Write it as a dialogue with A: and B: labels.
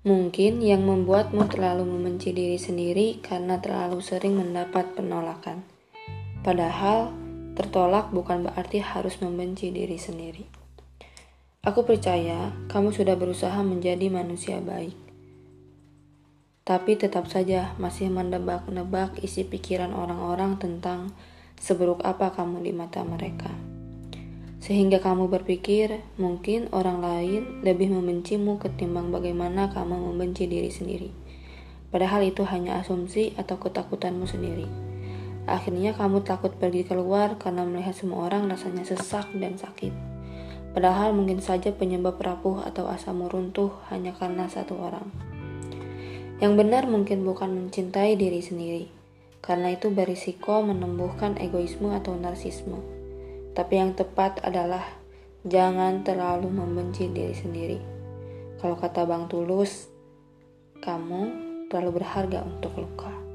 A: Mungkin yang membuatmu terlalu membenci diri sendiri karena terlalu sering mendapat penolakan. Padahal, tertolak bukan berarti harus membenci diri sendiri. Aku percaya kamu sudah berusaha menjadi manusia baik. Tapi tetap saja masih mendebak-nebak isi pikiran orang-orang tentang seburuk apa kamu di mata mereka. Sehingga kamu berpikir mungkin orang lain lebih membencimu ketimbang bagaimana kamu membenci diri sendiri. Padahal itu hanya asumsi atau ketakutanmu sendiri. Akhirnya kamu takut pergi keluar karena melihat semua orang rasanya sesak dan sakit. Padahal mungkin saja penyebab rapuh atau asamu runtuh hanya karena satu orang. Yang benar mungkin bukan mencintai diri sendiri, karena itu berisiko menumbuhkan egoisme atau narsisme tapi yang tepat adalah jangan terlalu membenci diri sendiri. Kalau kata Bang Tulus, kamu terlalu berharga untuk luka.